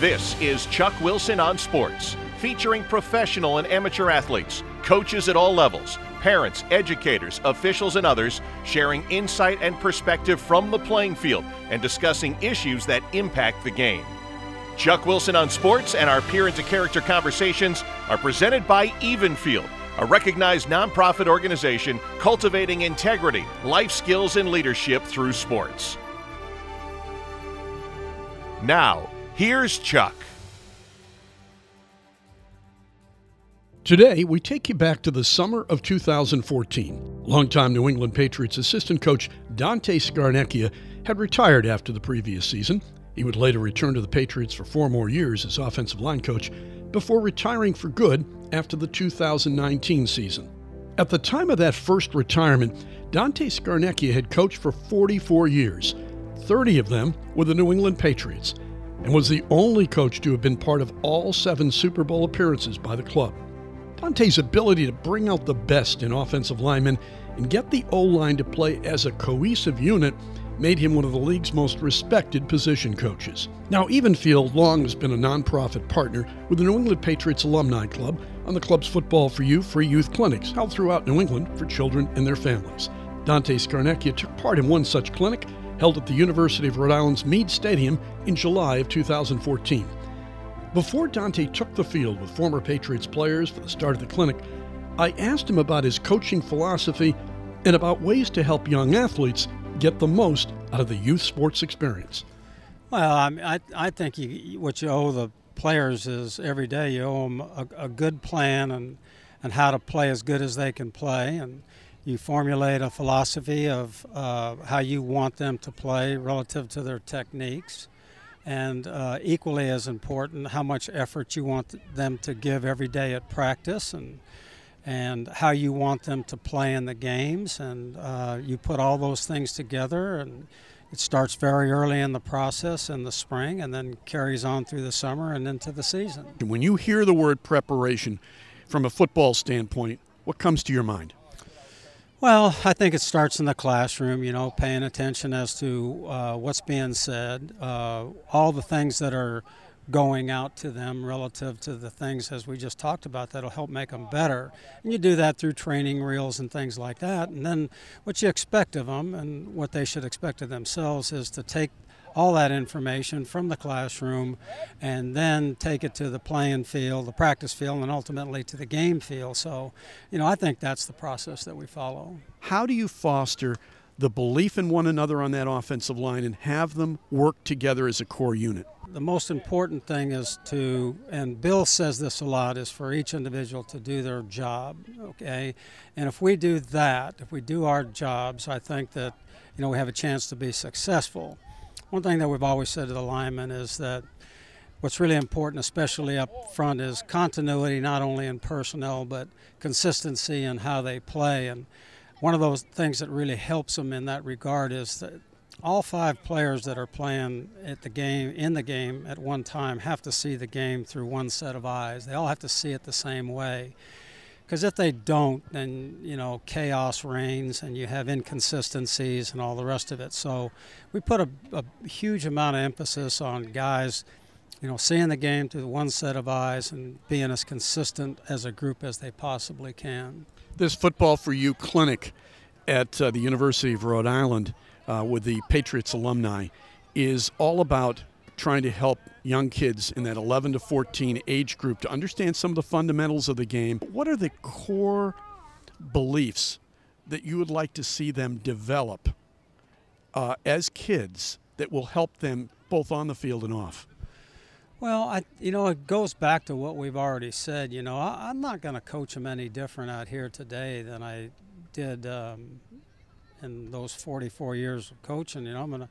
This is Chuck Wilson on Sports, featuring professional and amateur athletes, coaches at all levels, parents, educators, officials, and others sharing insight and perspective from the playing field and discussing issues that impact the game. Chuck Wilson on Sports and our Peer into Character conversations are presented by Evenfield, a recognized nonprofit organization cultivating integrity, life skills, and leadership through sports. Now, here's Chuck. Today, we take you back to the summer of 2014. Longtime New England Patriots assistant coach Dante Scarnecchia had retired after the previous season. He would later return to the Patriots for four more years as offensive line coach before retiring for good after the 2019 season. At the time of that first retirement, Dante Scarnecchia had coached for 44 years, 30 of them with the New England Patriots, and was the only coach to have been part of all seven Super Bowl appearances by the club. Dante's ability to bring out the best in offensive linemen and get the O line to play as a cohesive unit made him one of the league's most respected position coaches. Now, Evenfield long has been a nonprofit partner with the New England Patriots Alumni Club on the club's Football for You free youth clinics held throughout New England for children and their families. Dante Scarnecchia took part in one such clinic held at the University of Rhode Island's Meade Stadium in July of 2014. Before Dante took the field with former Patriots players for the start of the clinic, I asked him about his coaching philosophy and about ways to help young athletes get the most out of the youth sports experience. Well, I, mean, I, I think you, what you owe the players is every day you owe them a, a good plan and, and how to play as good as they can play. And you formulate a philosophy of uh, how you want them to play relative to their techniques and uh, equally as important, how much effort you want them to give every day at practice and and how you want them to play in the games. And uh, you put all those things together, and it starts very early in the process in the spring and then carries on through the summer and into the season. When you hear the word preparation from a football standpoint, what comes to your mind? Well, I think it starts in the classroom, you know, paying attention as to uh, what's being said, uh, all the things that are going out to them relative to the things as we just talked about that'll help make them better. And you do that through training reels and things like that. And then what you expect of them and what they should expect of themselves is to take all that information from the classroom and then take it to the playing field, the practice field, and ultimately to the game field. So, you know, I think that's the process that we follow. How do you foster the belief in one another on that offensive line and have them work together as a core unit? The most important thing is to, and Bill says this a lot, is for each individual to do their job, okay? And if we do that, if we do our jobs, I think that, you know, we have a chance to be successful. One thing that we've always said to the linemen is that what's really important, especially up front, is continuity not only in personnel but consistency in how they play. And one of those things that really helps them in that regard is that all five players that are playing at the game in the game at one time have to see the game through one set of eyes. They all have to see it the same way. Because if they don't, then you know chaos reigns, and you have inconsistencies and all the rest of it. So we put a, a huge amount of emphasis on guys, you know, seeing the game through one set of eyes and being as consistent as a group as they possibly can. This football for you clinic at uh, the University of Rhode Island uh, with the Patriots alumni is all about trying to help young kids in that 11 to 14 age group to understand some of the fundamentals of the game. What are the core beliefs that you would like to see them develop uh, as kids that will help them both on the field and off? Well, I, you know, it goes back to what we've already said. You know, I, am not going to coach them any different out here today than I did um, in those 44 years of coaching. You know, I'm going to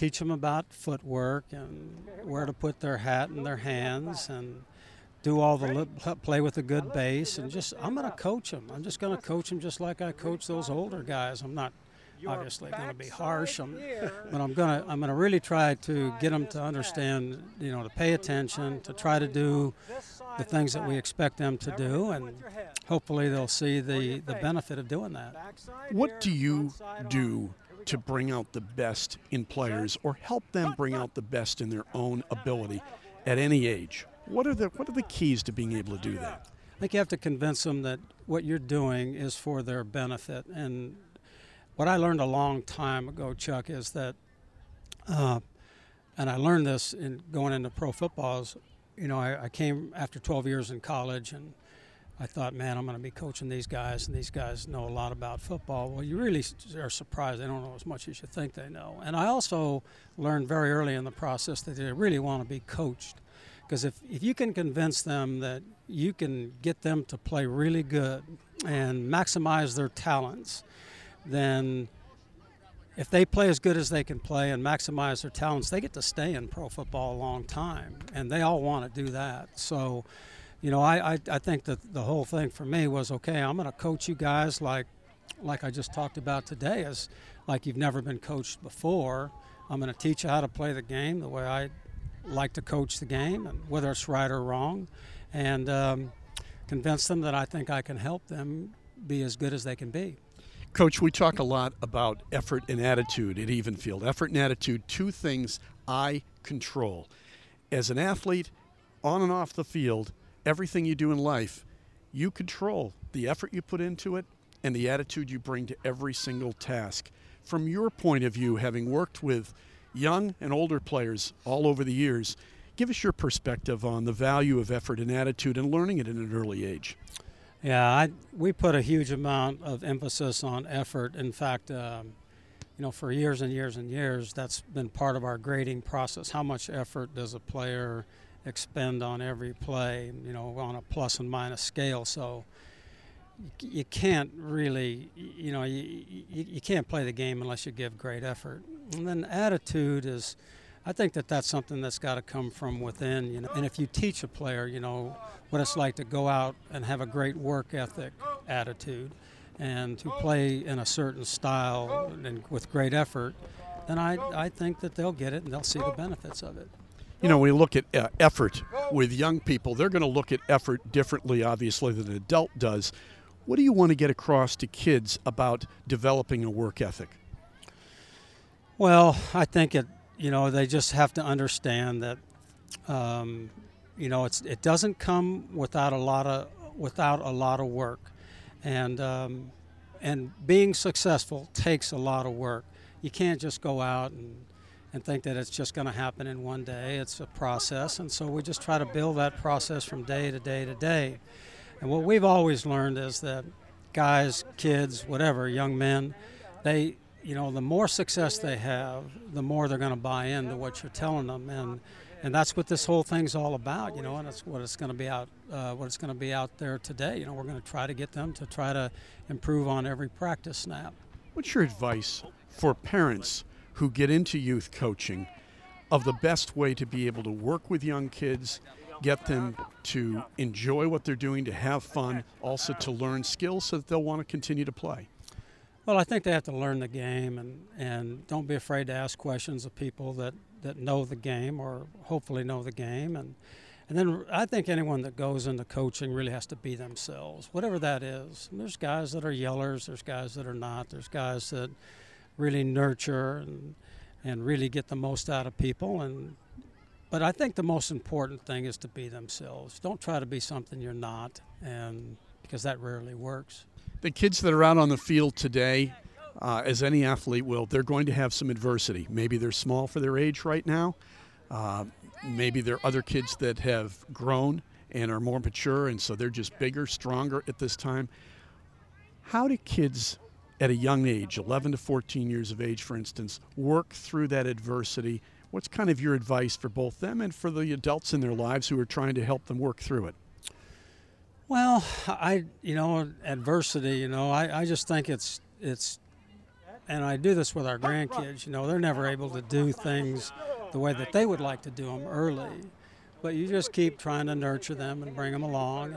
teach them about footwork and where to put their hat in their hands and do all the play with a good base and just I'm going to coach them. I'm just going to coach them just like I coach those older guys. I'm not obviously going to be harsh, I'm, but I'm going to I'm going to really try to get them to understand, you know, to pay attention, to try to do the things that we expect them to do, and hopefully they'll see the the benefit of doing that. What do you do to bring out the best in players or help them bring out the best in their own ability at any age. What are the what are the keys to being able to do that? I think you have to convince them that what you're doing is for their benefit. And what I learned a long time ago, Chuck, is that, uh, and I learned this in going into pro football. Is, you know, I, I came after 12 years in college and I thought, man, I'm going to be coaching these guys, and these guys know a lot about football. Well, you really are surprised they don't know as much as you think they know. And I also learned very early in the process that they really want to be coached. Because if, if you can convince them that you can get them to play really good and maximize their talents, then if they play as good as they can play and maximize their talents, they get to stay in pro football a long time. And they all want to do that. So, you know, I, I, I think that the whole thing for me was okay, I'm going to coach you guys like like I just talked about today, is like you've never been coached before. I'm going to teach you how to play the game the way I like to coach the game, and whether it's right or wrong, and um, convince them that I think I can help them be as good as they can be. Coach, we talk a lot about effort and attitude at Evenfield. Effort and attitude, two things I control. As an athlete, on and off the field, everything you do in life, you control the effort you put into it and the attitude you bring to every single task. From your point of view, having worked with young and older players all over the years, give us your perspective on the value of effort and attitude and learning it at an early age. Yeah, I, we put a huge amount of emphasis on effort. In fact, um, you know, for years and years and years, that's been part of our grading process. How much effort does a player expend on every play, you know, on a plus and minus scale. So you can't really, you know, you, you, you, can't play the game unless you give great effort. And then attitude is, I think that that's something that's got to come from within, you know. And if you teach a player, you know, what it's like to go out and have a great work ethic attitude and to play in a certain style and with great effort, then I, I think that they'll get it and they'll see the benefits of it you know, when we look at uh, effort with young people, they're going to look at effort differently, obviously, than an adult does. What do you want to get across to kids about developing a work ethic? Well, I think it, you know, they just have to understand that, um, you know, it's it doesn't come without a lot of without a lot of work, and um, and being successful takes a lot of work. You can't just go out and and think that it's just going to happen in one day. It's a process, and so we just try to build that process from day to day to day. And what we've always learned is that guys, kids, whatever, young men, they, you know, the more success they have, the more they're going to buy into what you're telling them, and and that's what this whole thing's all about, you know, and that's what it's going to be out, uh, what it's going to be out there today. You know, we're going to try to get them to try to improve on every practice snap. What's your advice for parents who get into youth coaching of the best way to be able to work with young kids, get them to enjoy what they're doing, to have fun, also to learn skills so that they'll want to continue to play. Well, I think they have to learn the game and, and don't be afraid to ask questions of people that, that know the game or hopefully know the game. And, and then I think anyone that goes into coaching really has to be themselves, whatever that is. And there's guys that are yellers, there's guys that are not, there's guys that really nurture and and really get the most out of people and but I think the most important thing is to be themselves. Don't try to be something you're not and because that rarely works. The kids that are out on the field today uh, as any athlete will, they're going to have some adversity. Maybe they're small for their age right now. Uh, maybe there are other kids that have grown and are more mature, and so they're just bigger, stronger at this time. How do kids at a young age, 11 to 14 years of age, for instance, work through that adversity? What's kind of your advice for both them and for the adults in their lives who are trying to help them work through it? Well, I, you know, adversity, you know, I, I just think it's, it's, and I do this with our grandkids, you know, they're never able to do things the way that they would like to do them early. But you just keep trying to nurture them and bring them along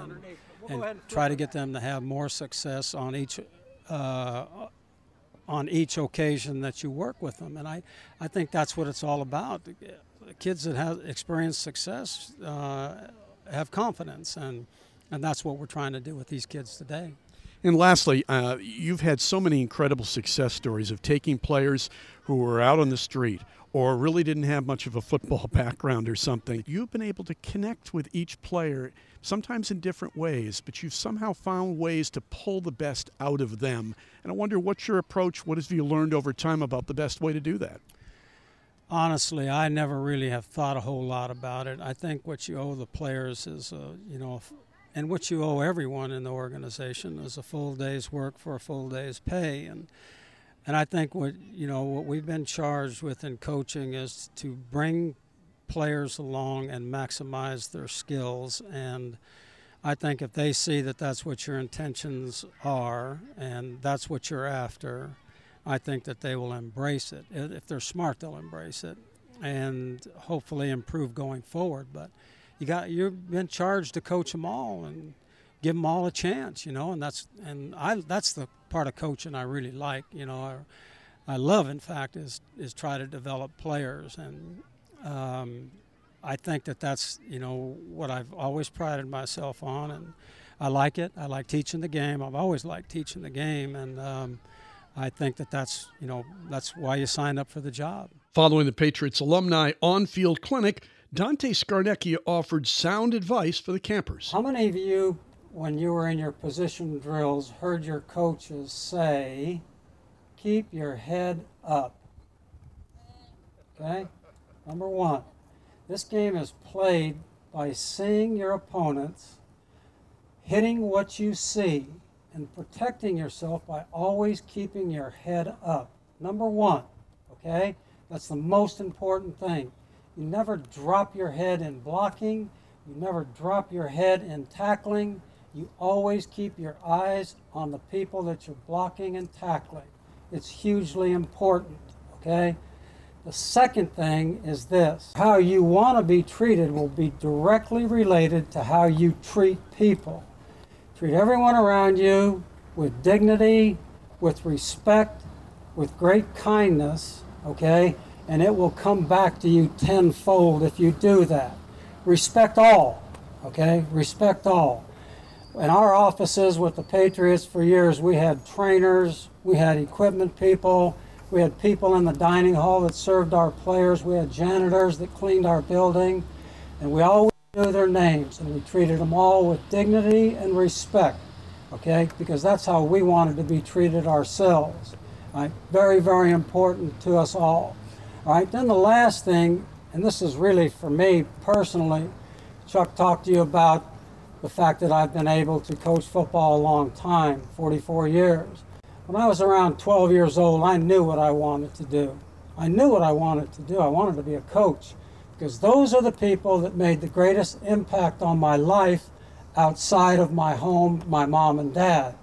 and, and try to get them to have more success on each uh, on each occasion that you work with them. And I, I think that's what it's all about. Kids that have experienced success uh, have confidence, and, and that's what we're trying to do with these kids today. And lastly, uh, you've had so many incredible success stories of taking players who were out on the street or really didn't have much of a football background or something. You've been able to connect with each player, sometimes in different ways, but you've somehow found ways to pull the best out of them. And I wonder what's your approach? What have you learned over time about the best way to do that? Honestly, I never really have thought a whole lot about it. I think what you owe the players is, uh, you know, and what you owe everyone in the organization is a full day's work for a full day's pay. And and I think what you know what we've been charged with in coaching is to bring players along and maximize their skills. And I think if they see that that's what your intentions are and that's what you're after, I think that they will embrace it. If they're smart, they'll embrace it and hopefully improve going forward. But you got you've been charged to coach them all and give them all a chance, you know, and that's and I that's the part of coaching I really like, you know. I, I love, in fact, is is try to develop players, and um, I think that that's you know what I've always prided myself on, and I like it. I like teaching the game. I've always liked teaching the game, and um, I think that that's you know that's why you signed up for the job. Following the Patriots alumni on-field clinic, Dante Scarnecchia offered sound advice for the campers. How many of you, when you were in your position drills, heard your coaches say, "Keep your head up"? Okay, number one. This game is played by seeing your opponents, hitting what you see, and protecting yourself by always keeping your head up. Number one, okay? That's the most important thing. You never drop your head in blocking, you never drop your head in tackling. You always keep your eyes on the people that you're blocking and tackling. It's hugely important, okay? The second thing is this how you want to be treated will be directly related to how you treat people. Treat everyone around you with dignity, with respect, with great kindness, okay? And it will come back to you tenfold if you do that. Respect all, okay? Respect all. In our offices with the Patriots for years, we had trainers, we had equipment people, we had people in the dining hall that served our players. We had janitors that cleaned our building. And we always knew their names and we treated them all with dignity and respect. Okay? Because that's how we wanted to be treated ourselves. Right? Very, very important to us all. All right? Then the last thing, and this is really for me personally, Chuck talked to you about the fact that I've been able to coach football a long time 44 years. When I was around 12 years old, I knew what I wanted to do. I knew what I wanted to do. I wanted to be a coach because those are the people that made the greatest impact on my life outside of my home, my mom and dad.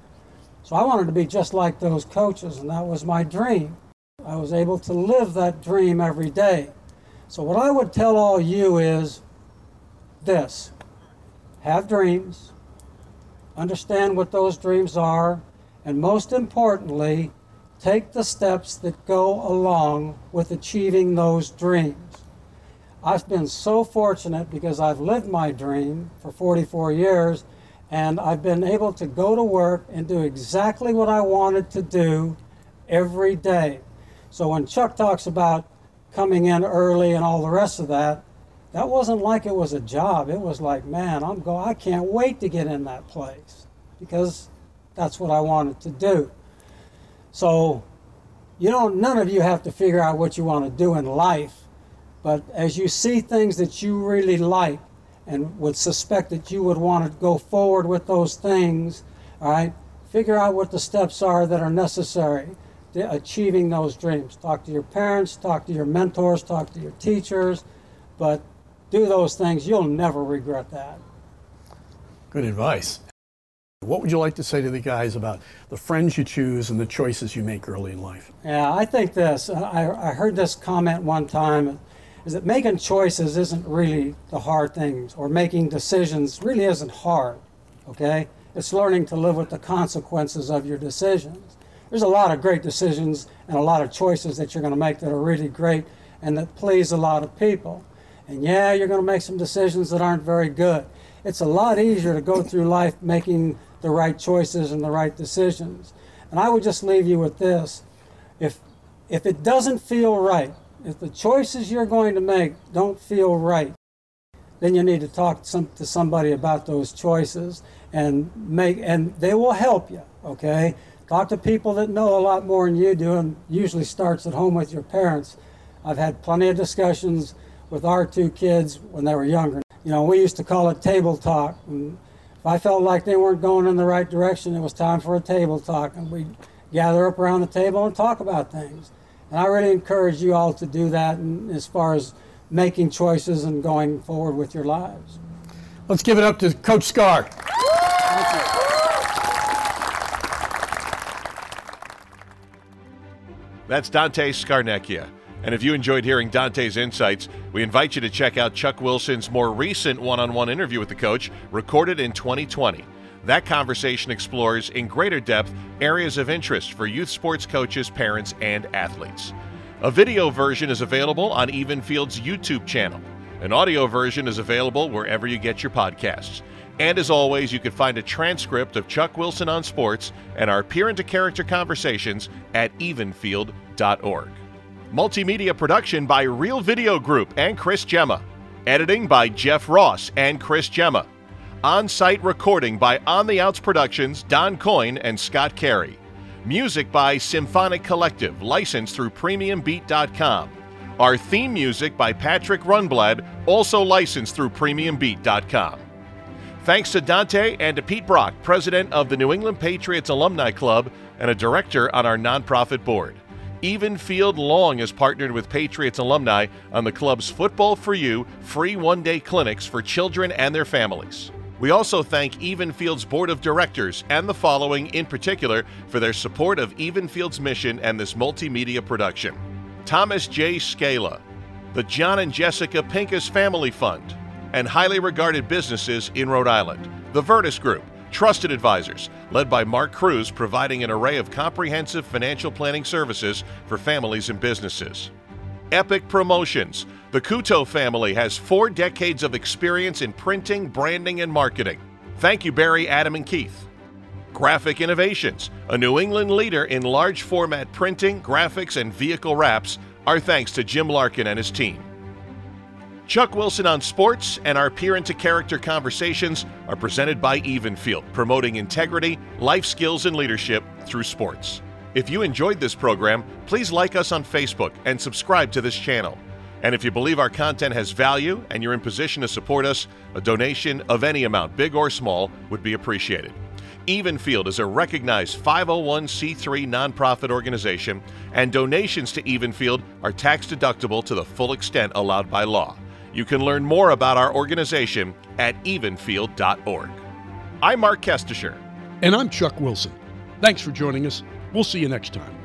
So I wanted to be just like those coaches, and that was my dream. I was able to live that dream every day. So, what I would tell all you is this have dreams, understand what those dreams are, and most importantly, take the steps that go along with achieving those dreams. I've been so fortunate because I've lived my dream for 44 years and I've been able to go to work and do exactly what I wanted to do every day. So when Chuck talks about coming in early and all the rest of that, that wasn't like it was a job. It was like, man, I'm go I can't wait to get in that place because that's what I wanted to do. So, you don't, none of you have to figure out what you want to do in life, but as you see things that you really like and would suspect that you would want to go forward with those things, all right, figure out what the steps are that are necessary achieving those dreams. Talk to your parents, talk to your mentors, talk to your teachers, but do those things. You'll never regret that. Good advice. What would you like to say to the guys about the friends you choose and the choices you make early in life? Yeah, I think this. Uh, I, I heard this comment one time is that making choices isn't really the hard things, or making decisions really isn't hard, okay? It's learning to live with the consequences of your decisions. There's a lot of great decisions and a lot of choices that you're going to make that are really great and that please a lot of people. And yeah, you're going to make some decisions that aren't very good. It's a lot easier to go through life making the right choices and the right decisions. And I would just leave you with this. If, if it doesn't feel right, if the choices you're going to make don't feel right, then you need to talk to, some, to somebody about those choices and make and they will help you okay talk to people that know a lot more than you do and usually starts at home with your parents. I've had plenty of discussions with our two kids when they were younger. You know we used to call it table talk. And if i felt like they weren't going in the right direction it was time for a table talk. And we'd gather up around the table and talk about things. And i really encourage you all to do that and as far as making choices and going forward with your lives. Let's give it up to coach scar That's Dante Scarnecchia. And if you enjoyed hearing Dante's insights, we invite you to check out Chuck Wilson's more recent one on one interview with the coach, recorded in 2020. That conversation explores in greater depth areas of interest for youth sports coaches, parents, and athletes. A video version is available on Evenfield's YouTube channel. An audio version is available wherever you get your podcasts. And as always, you can find a transcript of Chuck Wilson on sports and our peer into character conversations at evenfield.org. Multimedia production by Real Video Group and Chris Gemma. Editing by Jeff Ross and Chris Gemma. On site recording by On the Outs Productions, Don Coyne and Scott Carey. Music by Symphonic Collective, licensed through PremiumBeat.com. Our theme music by Patrick Runblad, also licensed through PremiumBeat.com. Thanks to Dante and to Pete Brock, president of the New England Patriots Alumni Club and a director on our nonprofit board. Evenfield Long has partnered with Patriots alumni on the club's Football for You free one day clinics for children and their families. We also thank Evenfield's Board of Directors and the following in particular for their support of Evenfield's mission and this multimedia production Thomas J. Scala, the John and Jessica Pincus Family Fund, and highly regarded businesses in Rhode Island. The Virtus Group, trusted advisors, led by Mark Cruz, providing an array of comprehensive financial planning services for families and businesses. Epic Promotions. The Couto family has four decades of experience in printing, branding, and marketing. Thank you, Barry, Adam, and Keith. Graphic Innovations, a New England leader in large format printing, graphics, and vehicle wraps. Our thanks to Jim Larkin and his team. Chuck Wilson on Sports and our peer into character conversations are presented by Evenfield, promoting integrity, life skills, and leadership through sports. If you enjoyed this program, please like us on Facebook and subscribe to this channel. And if you believe our content has value and you're in position to support us, a donation of any amount, big or small, would be appreciated. Evenfield is a recognized 501c3 nonprofit organization, and donations to Evenfield are tax deductible to the full extent allowed by law. You can learn more about our organization at evenfield.org. I'm Mark Kestisher. And I'm Chuck Wilson. Thanks for joining us. We'll see you next time.